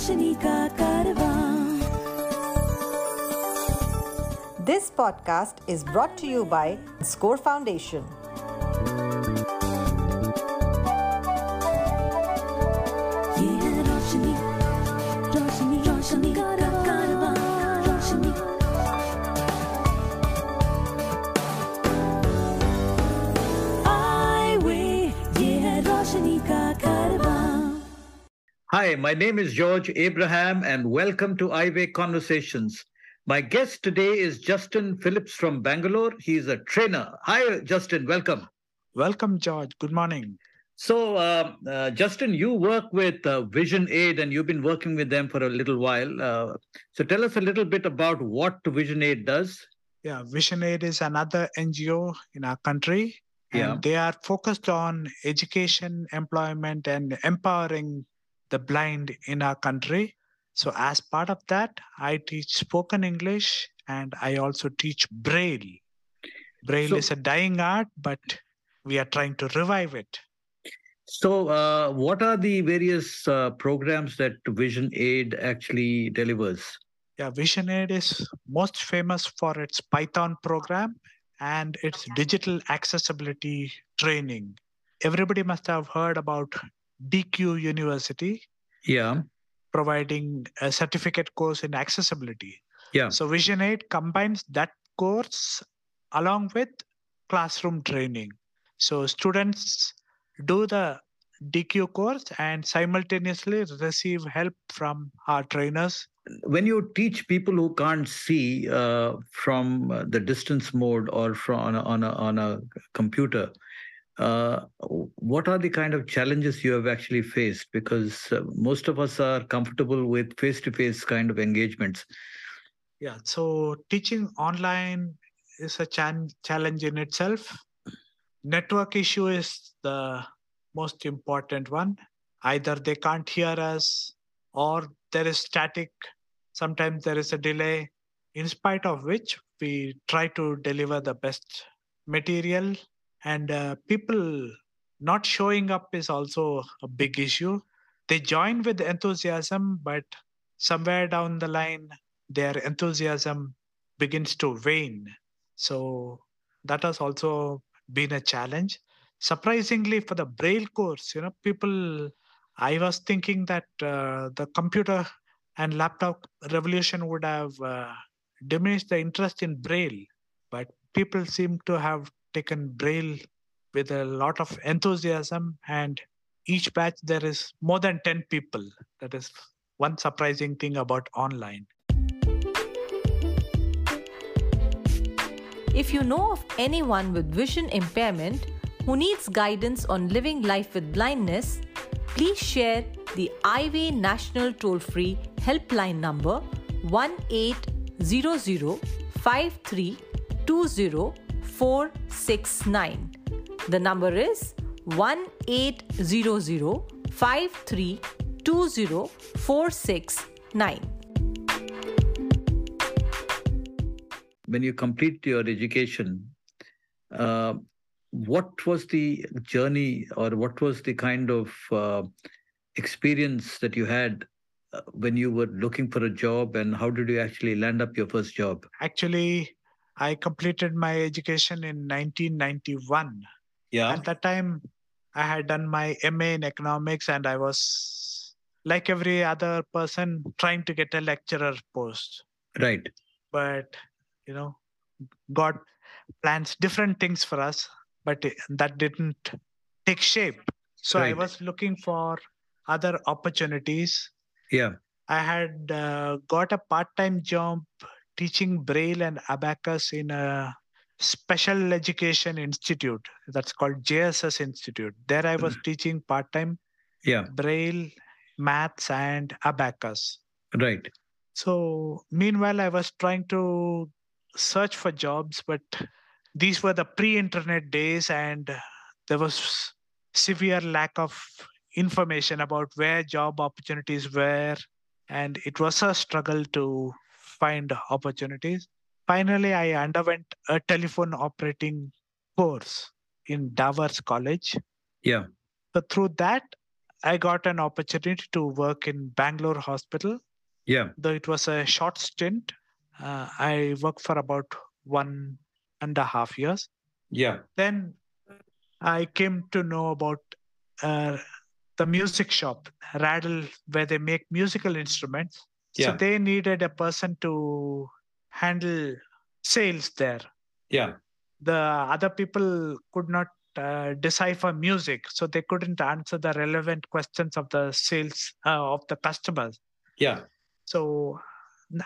रोशनी का कारवां This podcast is brought to you by Score Foundation. Hi, my name is George Abraham, and welcome to Eyeway Conversations. My guest today is Justin Phillips from Bangalore. He's a trainer. Hi, Justin. Welcome. Welcome, George. Good morning. So, uh, uh, Justin, you work with uh, Vision Aid, and you've been working with them for a little while. Uh, so, tell us a little bit about what Vision Aid does. Yeah, Vision Aid is another NGO in our country. Yeah. They are focused on education, employment, and empowering the blind in our country. So, as part of that, I teach spoken English and I also teach Braille. Braille So- is a dying art, but we are trying to revive it. So, uh, what are the various uh, programs that Vision Aid actually delivers? Yeah, Vision Aid is most famous for its Python program and its digital accessibility training. Everybody must have heard about Deque University Yeah. providing a certificate course in accessibility. Yeah. So Vision Aid combines that course along with classroom training. So students do the DQ course and simultaneously receive help from our trainers when you teach people who can't see uh, from the distance mode or from on a, on a, on a computer uh, what are the kind of challenges you have actually faced because uh, most of us are comfortable with face to face kind of engagements Yeah, so teaching online is a chan- challenge in itself. Network issue is the most important one. Either they can't hear us or there is static. Sometimes there is a delay, in spite of which we try to deliver the best material. And uh, people not showing up is also a big issue. They join with enthusiasm, but somewhere down the line, their enthusiasm begins to wane. So that has also been a challenge. Surprisingly, for the Braille course, you know, people, I was thinking that uh, the computer and laptop revolution would have uh, diminished the interest in Braille, but people seem to have taken Braille with a lot of enthusiasm and each batch there is more than 10 people. That is one surprising thing about online. If you know of anyone with vision impairment who needs guidance on living life with blindness, please share the Eyeway National Toll Free Helpline number 1 800 469. The number is 1 800 469. when you complete your education uh, what was the journey or what was the kind of uh, experience that you had uh, when you were looking for a job and how did you actually land up your first job actually i completed my education in 1991 yeah. At that time i had done my ma in economics and i was like every other person trying to get a lecturer post. Right. But you know god plans different things for us but that didn't take shape. So i was looking for other opportunities. Yeah. I had uh, got a part-time job teaching braille and abacus in a special education institute. That's called jss institute. There i was mm-hmm. teaching part-time yeah. Braille maths and abacus. Right. So meanwhile, I was trying to search for jobs, but these were the pre-internet days, and there was severe lack of information about where job opportunities were, and it was a struggle to find opportunities. Finally, I underwent a telephone operating course in Davos College. yeah So through that, I got an opportunity to work in Bangalore Hospital. Yeah. Though it was a short stint, uh, I worked for about one and a half years. Yeah. Then I came to know about uh, the music shop, Rattle, where they make musical instruments. Yeah. So they needed a person to handle sales there. Yeah. The other people could not uh, decipher music, so they couldn't answer the relevant questions of the sales uh, of the customers. Yeah. So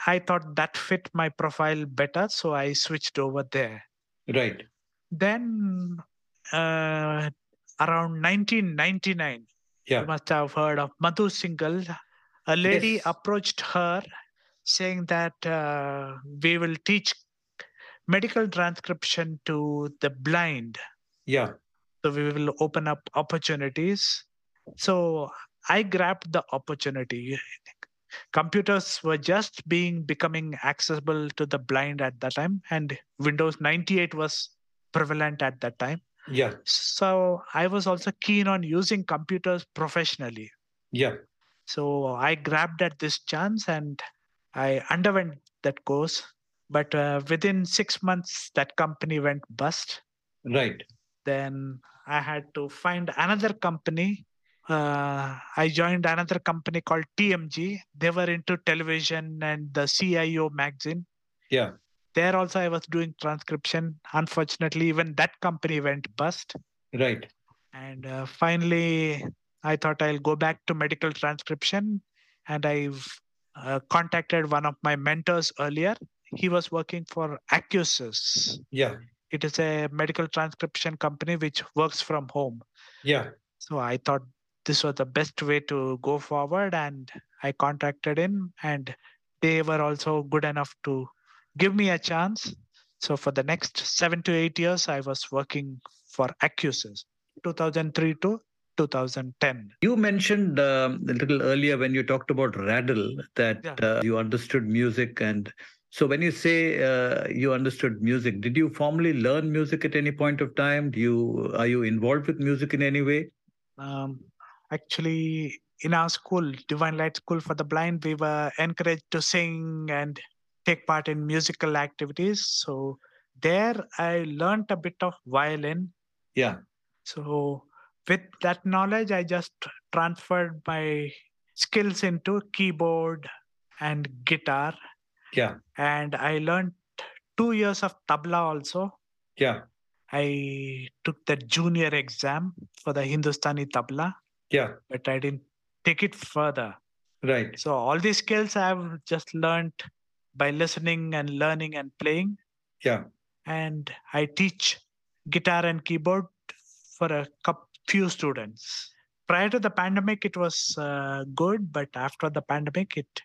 I thought that fit my profile better, so I switched over there. Right. Then uh, around 1999, Yeah. you must have heard of Madhu Singhal. A lady Yes. approached her saying that uh, we will teach medical transcription to the blind. Yeah. So we will open up opportunities. So I grabbed the opportunity. Computers were just being becoming accessible to the blind at that time, and Windows 98 was prevalent at that time. Yeah. So I was also keen on using computers professionally. Yeah. So I grabbed at this chance and I underwent that course. But uh, within six months, that company went bust. Right. Then I had to find another company. Uh, I joined another company called TMG. They were into television and the CIO magazine. Yeah. There also, I was doing transcription. Unfortunately, even that company went bust. Right. And uh, finally, I thought I'll go back to medical transcription. And I've uh, contacted one of my mentors earlier. He was working for Accusys. Yeah. It is a medical transcription company which works from home. Yeah. So I thought this was the best way to go forward. And I contacted him, and they were also good enough to give me a chance. So for the next seven to eight years, I was working for Accusys, 2003 to 2010. You mentioned um, a little earlier when you talked about Rattle that Yeah. uh, you understood music. And so when you say uh, you understood music, did you formally learn music at any point of time? Do you are you involved with music in any way? Um, actually, in our school, Divine Light School for the Blind, we were encouraged to sing and take part in musical activities. So there, I learned a bit of violin. Yeah. So with that knowledge, I just transferred my skills into keyboard and guitar. Yeah. And I learned two years of tabla also. Yeah. I took the junior exam for the Hindustani tabla, Yeah. but I didn't take it further. Right. So all these skills I've just learned by listening and learning and playing. Yeah. And I teach guitar and keyboard for a couple, few students. Prior to the pandemic, it was uh, good, but after the pandemic, it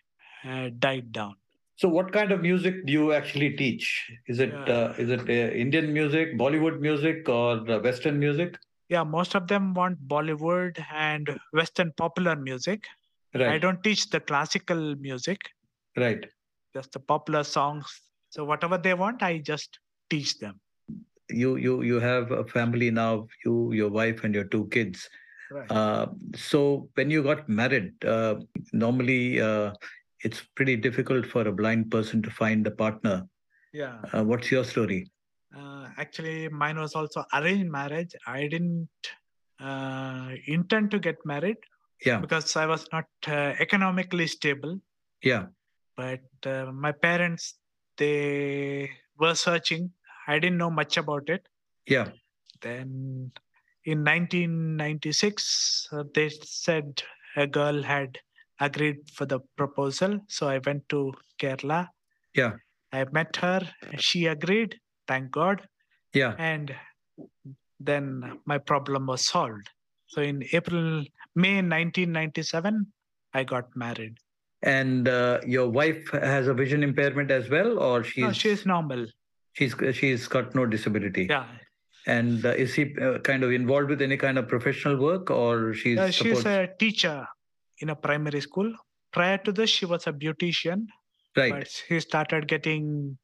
uh, died down. So what kind of music do you actually teach? Is it uh, is it uh, Indian music, Bollywood music, or uh, Western music? Yeah, most of them want Bollywood and Western popular music. Right. I don't teach the classical music, Right. just the popular songs. So whatever they want, I just teach them. You you you have a family now. You your wife and your two kids. Right. Uh, so when you got married, uh, normally uh, it's pretty difficult for a blind person to find a partner. yeah. Uh, what's your story? Uh, actually, mine was also arranged marriage. I didn't uh, intend to get married Yeah, because I was not uh, economically stable. yeah, But uh, my parents, they were searching. I didn't know much about it. yeah, Then in 1996, uh, they said a girl had agreed for the proposal. So I went to Kerala. Yeah. I met her. She agreed. Thank God. yeah. And then my problem was solved. So in April, May 1997, I got married. And uh, your wife has a vision impairment as well, or she's no, she's normal. She's she's got no disability. Yeah. And uh, is she uh, kind of involved with any kind of professional work, or she's Uh, she's a teacher in a primary school. Prior to this, she was a beautician. right? but he started getting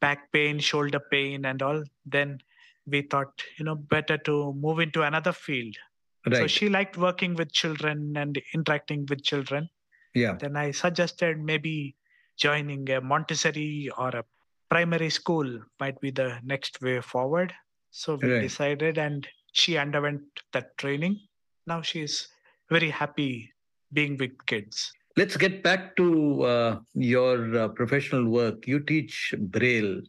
back pain, shoulder pain, and all. Then we thought, you know, better to move into another field. Right. So she liked working with children and interacting with children. yeah. Then I suggested maybe joining a Montessori or a primary school might be the next way forward. So we Right. decided, and she underwent that training. Now she's very happy being with kids. Let's get back to uh, your uh, professional work. You teach Braille,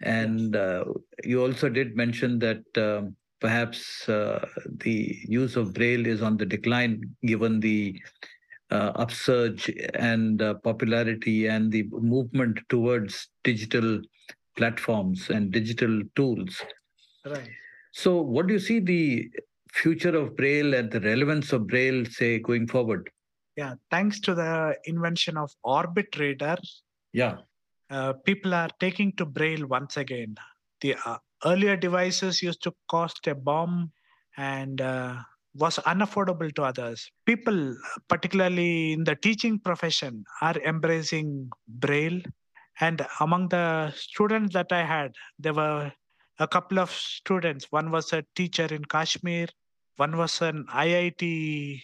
and uh, you also did mention that um, perhaps uh, the use of Braille is on the decline given the upsurge and uh, popularity and the movement towards digital platforms and digital tools. Right. So, what do you see the future of Braille and the relevance of Braille, say, going forward? Yeah. Thanks to the invention of Orbit Reader, Yeah, uh, people are taking to Braille once again. The uh, earlier devices used to cost a bomb and uh, was unaffordable to others. People, particularly in the teaching profession, are embracing Braille. And among the students that I had, there were a couple of students. One was a teacher in Kashmir, one was an IIT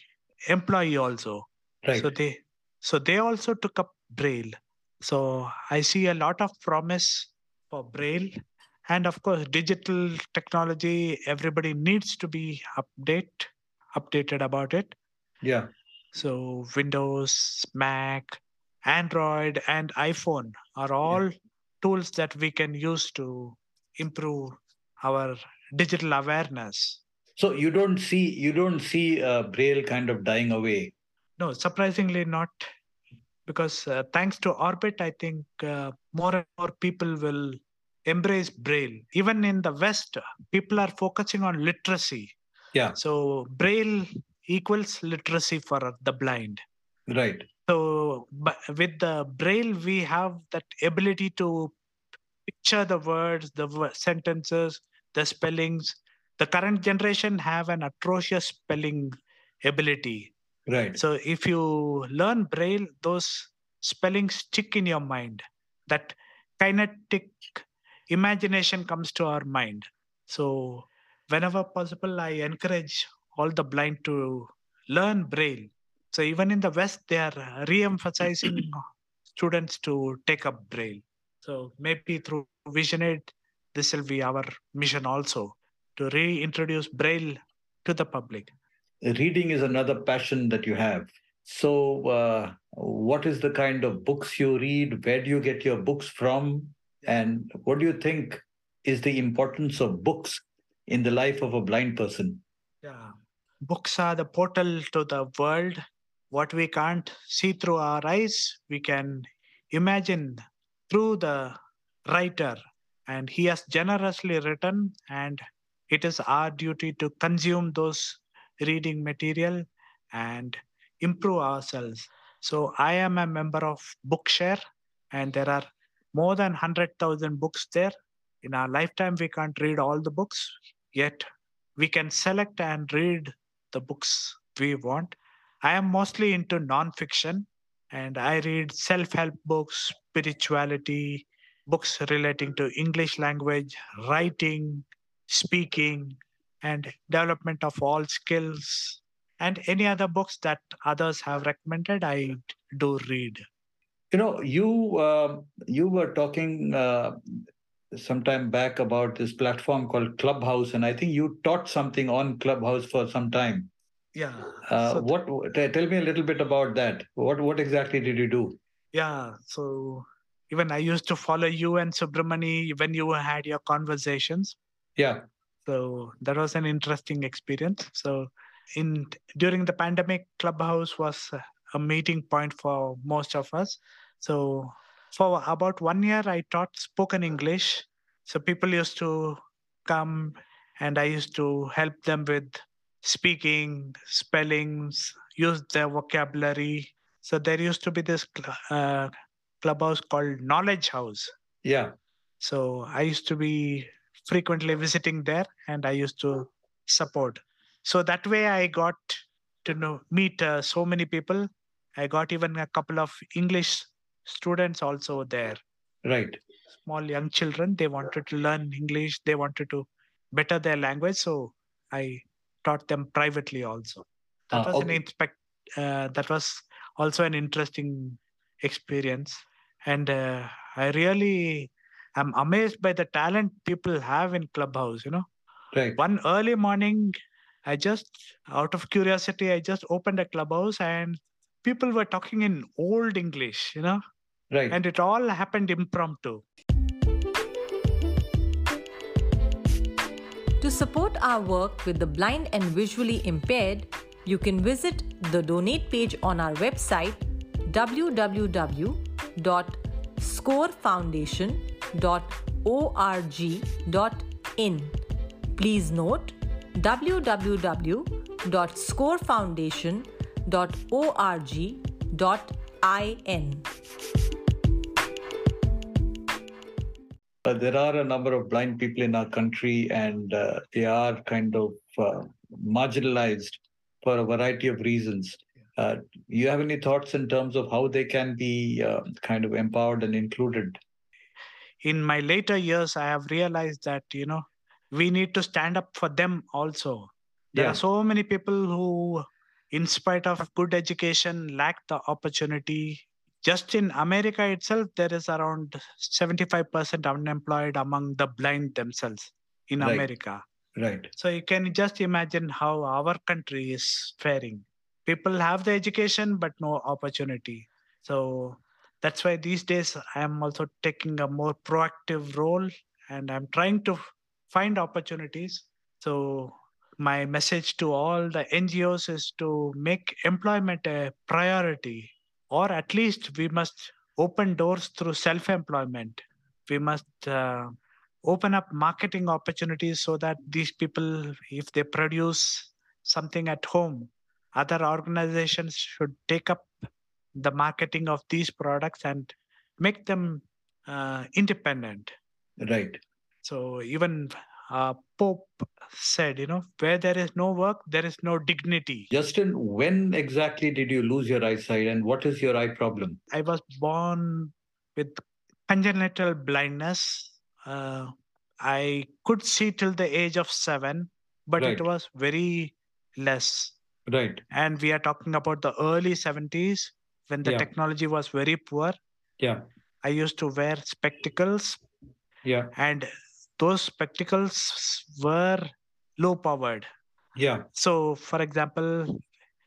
employee also. right. So they so they also took up Braille. So I see a lot of promise for Braille. And of course, digital technology, everybody needs to be update, updated about it. yeah, So Windows, Mac, Android, and iPhone are all tools that we can use to improve our digital awareness. So you don't see you don't see uh, Braille kind of dying away. No, surprisingly not, because uh, thanks to Orbit, I think uh, more and more people will embrace Braille. Even in the West, people are focusing on literacy. Yeah. So Braille equals literacy for the blind. Right. So but with the Braille, we have that ability to picture the words, the sentences, the spellings. The current generation have an atrocious spelling ability. Right. So if you learn Braille, those spellings stick in your mind. That kinetic imagination comes to our mind. So whenever possible, I encourage all the blind to learn Braille. So even in the West, they are re-emphasizing students to take up Braille. So maybe through Vision Aid, this will be our mission also to reintroduce Braille to the public. Reading is another passion that you have. So, uh, what is the kind of books you read? Where do you get your books from? And what do you think is the importance of books in the life of a blind person? Yeah. Books are the portal to the world. What we can't see through our eyes, we can imagine through the writer. And he has generously written, and it is our duty to consume those reading material and improve ourselves. So I am a member of Bookshare, and there are more than 100,000 books there. In our lifetime, we can't read all the books, yet we can select and read the books we want. I am mostly into nonfiction and I read self help books, spirituality, books relating to English language, writing, speaking, and development of all skills. And any other books that others have recommended, I do read. You know, you uh, you were talking uh, some time back about this platform called Clubhouse, and I think you taught something on Clubhouse for some time. Yeah. Uh, So- what? t- Tell me a little bit about that. What What exactly did you do? Yeah. So even I used to follow you and Subramani when you had your conversations. Yeah. So that was an interesting experience. So in during the pandemic, Clubhouse was a meeting point for most of us. So for about one year, I taught spoken English. So people used to come and I used to help them with speaking, spellings, use their vocabulary. So there used to be this uh, clubhouse called Knowledge House. Yeah. So I used to be frequently visiting there and I used to support. So that way I got to know meet uh, so many people. I got even a couple of English students also there. Right. Small young children, they wanted to learn English, they wanted to better their language. So I taught them privately also. That Ah, was an inspect. Uh, that was also an interesting experience, and uh, I really am amazed by the talent people have in Clubhouse. You know, Right. one early morning, I just, out of curiosity, I just opened a Clubhouse and people were talking in old English. You know, Right. and it all happened impromptu. To support our work with the blind and visually impaired, you can visit the donate page on our website www.scorefoundation.org.in. Please note www.scorefoundation.org.in. Uh, there are a number of blind people in our country, and uh, they are kind of uh, marginalized for a variety of reasons. Uh, you have any thoughts in terms of how they can be uh, kind of empowered and included? in my later years i have realized that you know we need to stand up for them also there Yeah. are so many people who in spite of good education lack the opportunity just in america itself there is around 75% unemployed among the blind themselves in Right. america Right. so you can just imagine how our country is faring. People have the education but no opportunity. So that's why these days I am also taking a more proactive role and I'm trying to find opportunities. So my message to all the NGOs is to make employment a priority, or at least we must open doors through self-employment. We must uh, open up marketing opportunities so that these people, if they produce something at home, other organizations should take up the marketing of these products and make them uh, independent. Right. So even uh, Pope said, you know, where there is no work, there is no dignity. Justin, when exactly did you lose your eyesight and what is your eye problem? I was born with congenital blindness. Uh, I could see till the age of seven, but it was very less. Right. And we are talking about the early 70s when the Yeah. technology was very poor. Yeah. I used to wear spectacles, Yeah. and those spectacles were low powered. Yeah. So, for example,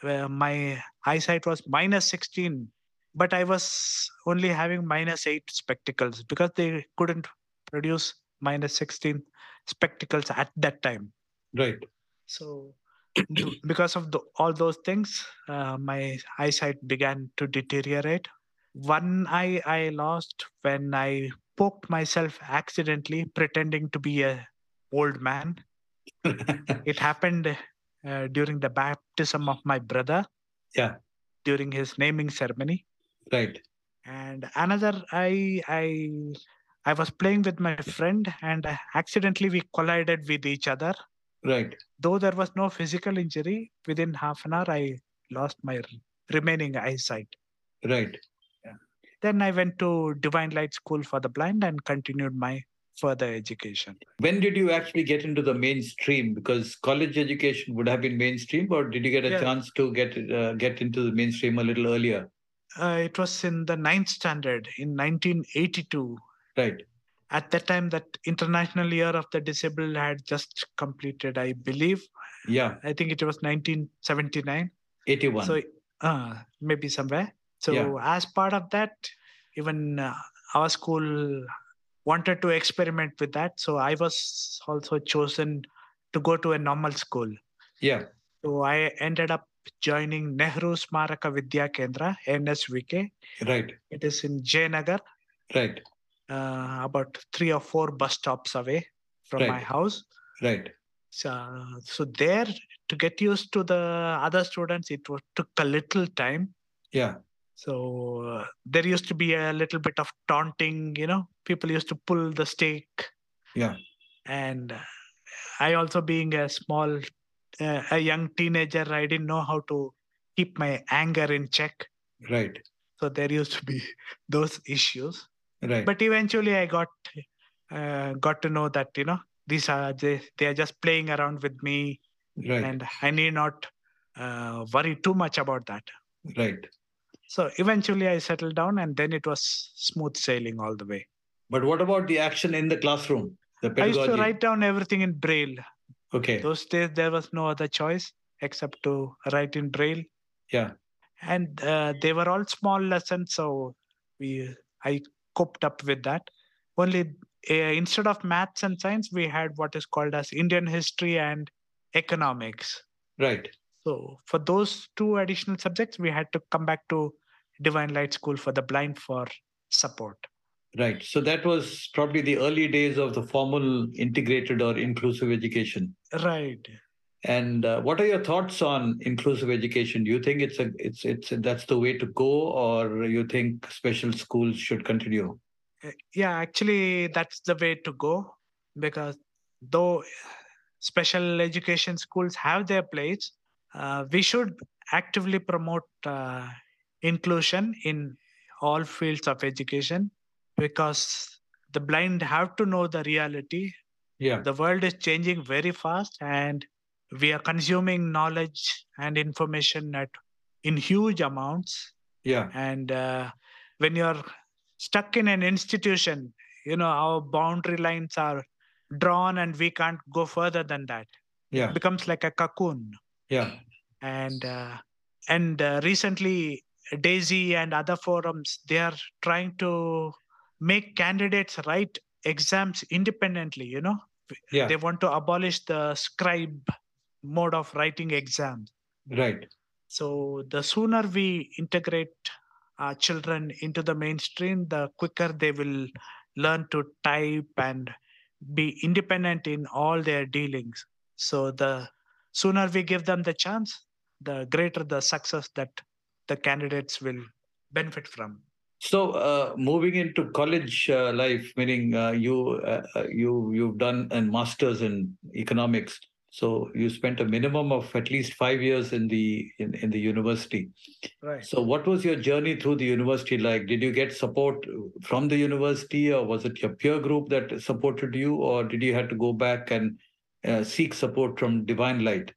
uh, my eyesight was minus 16, but I was only having minus 8 spectacles because they couldn't produce minus 16 spectacles at that time. Right. So, because of the, all those things, uh, my eyesight began to deteriorate. One eye I lost when I poked myself accidentally, pretending to be a old man. It happened uh, during the baptism of my brother. Yeah. During his naming ceremony. right. And another, I I I was playing with my friend, and accidentally we collided with each other. Right. Though there was no physical injury, within half an hour I lost my remaining eyesight. Right. Then I went to Divine Light School for the Blind and continued my further education. When did you actually get into the mainstream? Because college education would have been mainstream, or did you get a Yeah. chance to get uh, get into the mainstream a little earlier? Uh, it was in the ninth standard in 1982. Right. At that time, that International Year of the Disabled had just completed, I believe. Yeah. I think it was 1979. 81. So uh, maybe somewhere. So Yeah. as part of that, even uh, our school wanted to experiment with that. So I was also chosen to go to a normal school. yeah. So I ended up joining Nehru Smaraka Vidya Kendra, NSVK. Right. It is in Jayanagar, Right. uh, about three or four bus stops away from my house. Right. So, so there to get used to the other students, it took a little time. Yeah. So uh, there used to be a little bit of taunting, you know, people used to pull the stake. Yeah. And uh, I also being a small, uh, a young teenager, I didn't know how to keep my anger in check. Right. So there used to be those issues. Right. But eventually I got, uh, got to know that, you know, these are, they, they are just playing around with me. Right. and I need not uh, worry too much about that. right. So eventually I settled down and then it was smooth sailing all the way. But what about the action in the classroom? The I used to write down everything in Braille. Okay. Those days there was no other choice except to write in Braille. Yeah. And uh, they were all small lessons, so we I coped up with that. Only uh, instead of maths and science, we had what is called as Indian history and economics. Right. So for those two additional subjects, we had to come back to Divine Light School for the blind for support. Right. So that was probably the early days of the formal integrated or inclusive education. Right. And uh, what are your thoughts on inclusive education? Do you think it's a it's it's that's the way to go, or you think special schools should continue? Uh, Yeah, actually, that's the way to go because though special education schools have their place, uh, we should actively promote uh, inclusion in all fields of education because the blind have to know the reality. Yeah. The world is changing very fast and we are consuming knowledge and information at in huge amounts Yeah. and uh, when you're stuck in an institution you know our boundary lines are drawn and we can't go further than that Yeah. it becomes like a cocoon Yeah. and uh, and uh, recently daisy and other forums they are trying to make candidates write exams independently you know Yeah. they want to abolish the scribe mode of writing exams Right. so the sooner we integrate our children into the mainstream, the quicker they will learn to type and be independent in all their dealings. So the sooner we give them the chance, the greater the success that the candidates will benefit from. So, uh, moving into college uh, life, meaning uh, you uh, uh, you you've done a master's in economics. So you spent a minimum of at least five years in the in, in the university. Right. So, what was your journey through the university like? Did you get support from the university, or was it your peer group that supported you, or did you have to go back and uh, seek support from Divine Light?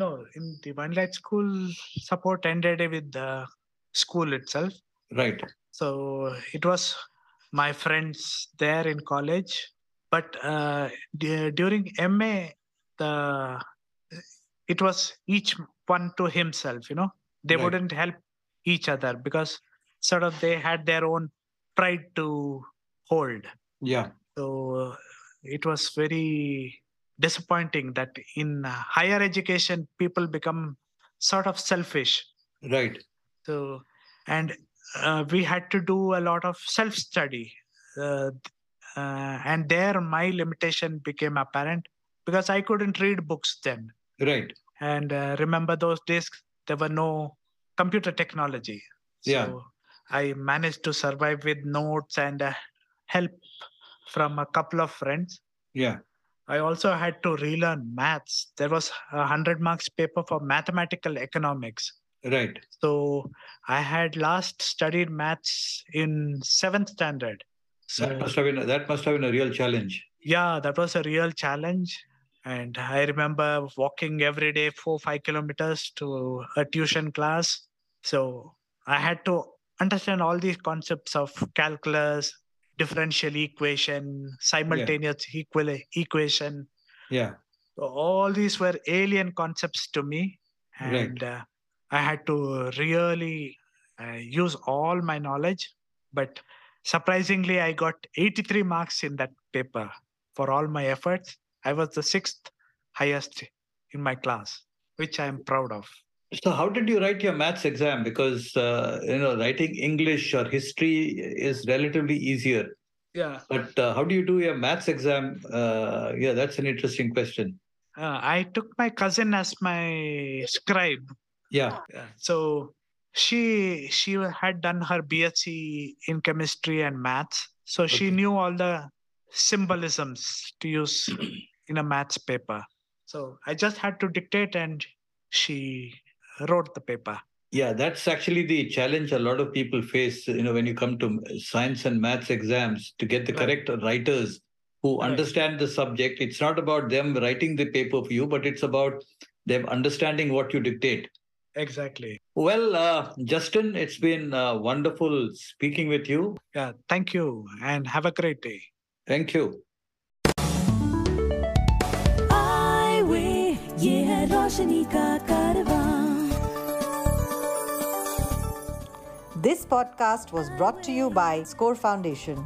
No, in Divine Light School, support ended with the school itself. Right. So it was my friends there in college, but uh, d- during MA, the it was each one to himself. You know, they Right. wouldn't help each other because sort of they had their own pride to hold. Yeah. So it was very disappointing that in uh, higher education people become sort of selfish Right. so and uh, we had to do a lot of self study uh, uh, and there my limitation became apparent because i couldn't read books then Right. and uh, remember those days there were no computer technology so Yeah. i managed to survive with notes and uh, help from a couple of friends Yeah. I also had to relearn maths. There was a hundred marks paper for mathematical economics. Right. So I had last studied maths in seventh standard. So That must have been that must have been a real challenge. yeah, that was a real challenge. And I remember walking every day four, five kilometers to a tuition class. So I had to understand all these concepts of calculus, differential equation, simultaneous equal equation. Yeah. So all these were alien concepts to me, Right. and uh, I had to really uh, use all my knowledge. But surprisingly, I got 83 marks in that paper for all my efforts. I was the sixth highest in my class, which I am proud of. So how did you write your maths exam? Because uh, you know writing English or history is relatively easier. Yeah. But uh, how do you do your maths exam? Uh, yeah, that's an interesting question. Uh, I took my cousin as my scribe. Yeah. Yeah. So she she had done her BSc in chemistry and maths. So she knew all the symbolisms to use in a maths paper. So I just had to dictate and she wrote the paper. Yeah, that's actually the challenge a lot of people face. You know, when you come to science and maths exams, to get the Right. correct writers who Right. understand the subject. It's not about them writing the paper for you, but it's about they're understanding what you dictate. Exactly. Well, uh, Justin, it's been uh, wonderful speaking with you. Yeah. Thank you and have a great day. Thank you. आई वे ये है रोशनी का This podcast was brought to you by Score Foundation.